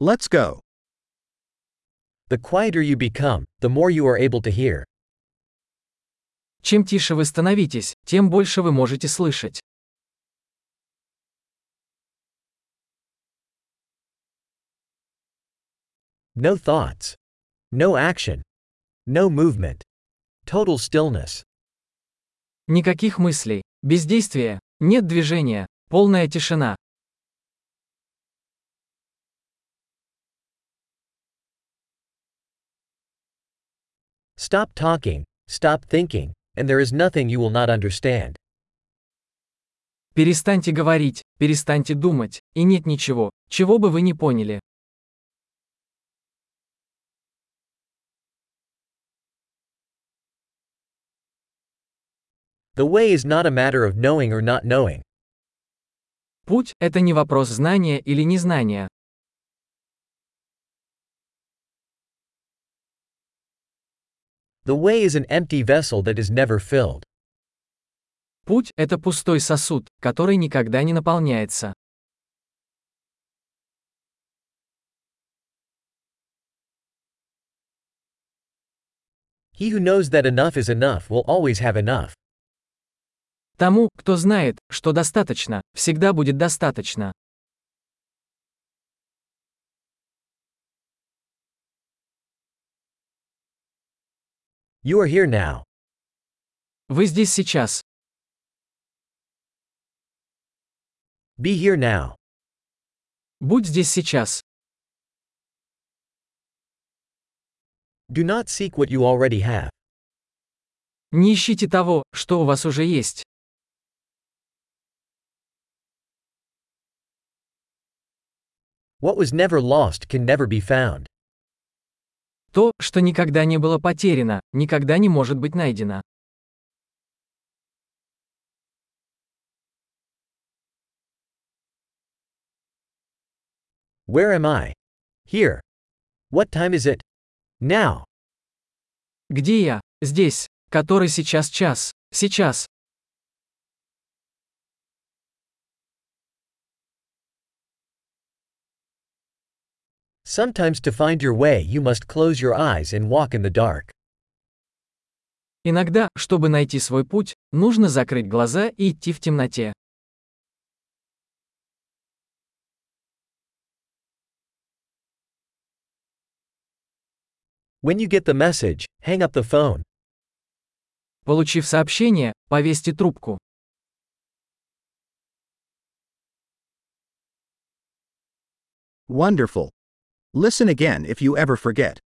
Let's go. The quieter you become, the more you are able to hear. Чем тише вы становитесь, тем больше вы можете слышать. No thoughts. No action. No movement. Total stillness. Никаких мыслей, бездействия, нет движения, полная тишина. Stop talking, stop thinking, and there is nothing you will not understand. Перестаньте говорить, перестаньте думать, и нет ничего, чего бы вы не поняли. The way is not a matter of knowing or not knowing. Путь – это не вопрос знания или незнания. The way is an empty vessel that is never filled. Путь – это пустой сосуд, который никогда не наполняется. He who knows that enough is enough will always have enough. Тому, кто знает, что достаточно, всегда будет достаточно. You are here now. Вы здесь сейчас. Be here now. Будь здесь сейчас. Do not seek what you already have. Не ищите того, что у вас уже есть. What was never lost can never be found. То, что никогда не было потеряно, никогда не может быть найдено. Where am I? Here. What time is it? Now. Где я? Здесь. Который сейчас час? Сейчас. Sometimes to find your way you must close your eyes and walk in the dark. Иногда, чтобы найти свой путь, нужно закрыть глаза и идти в темноте. When you get the message, hang up the phone. Получив сообщение, повесьте трубку. Wonderful. Listen again if you ever forget.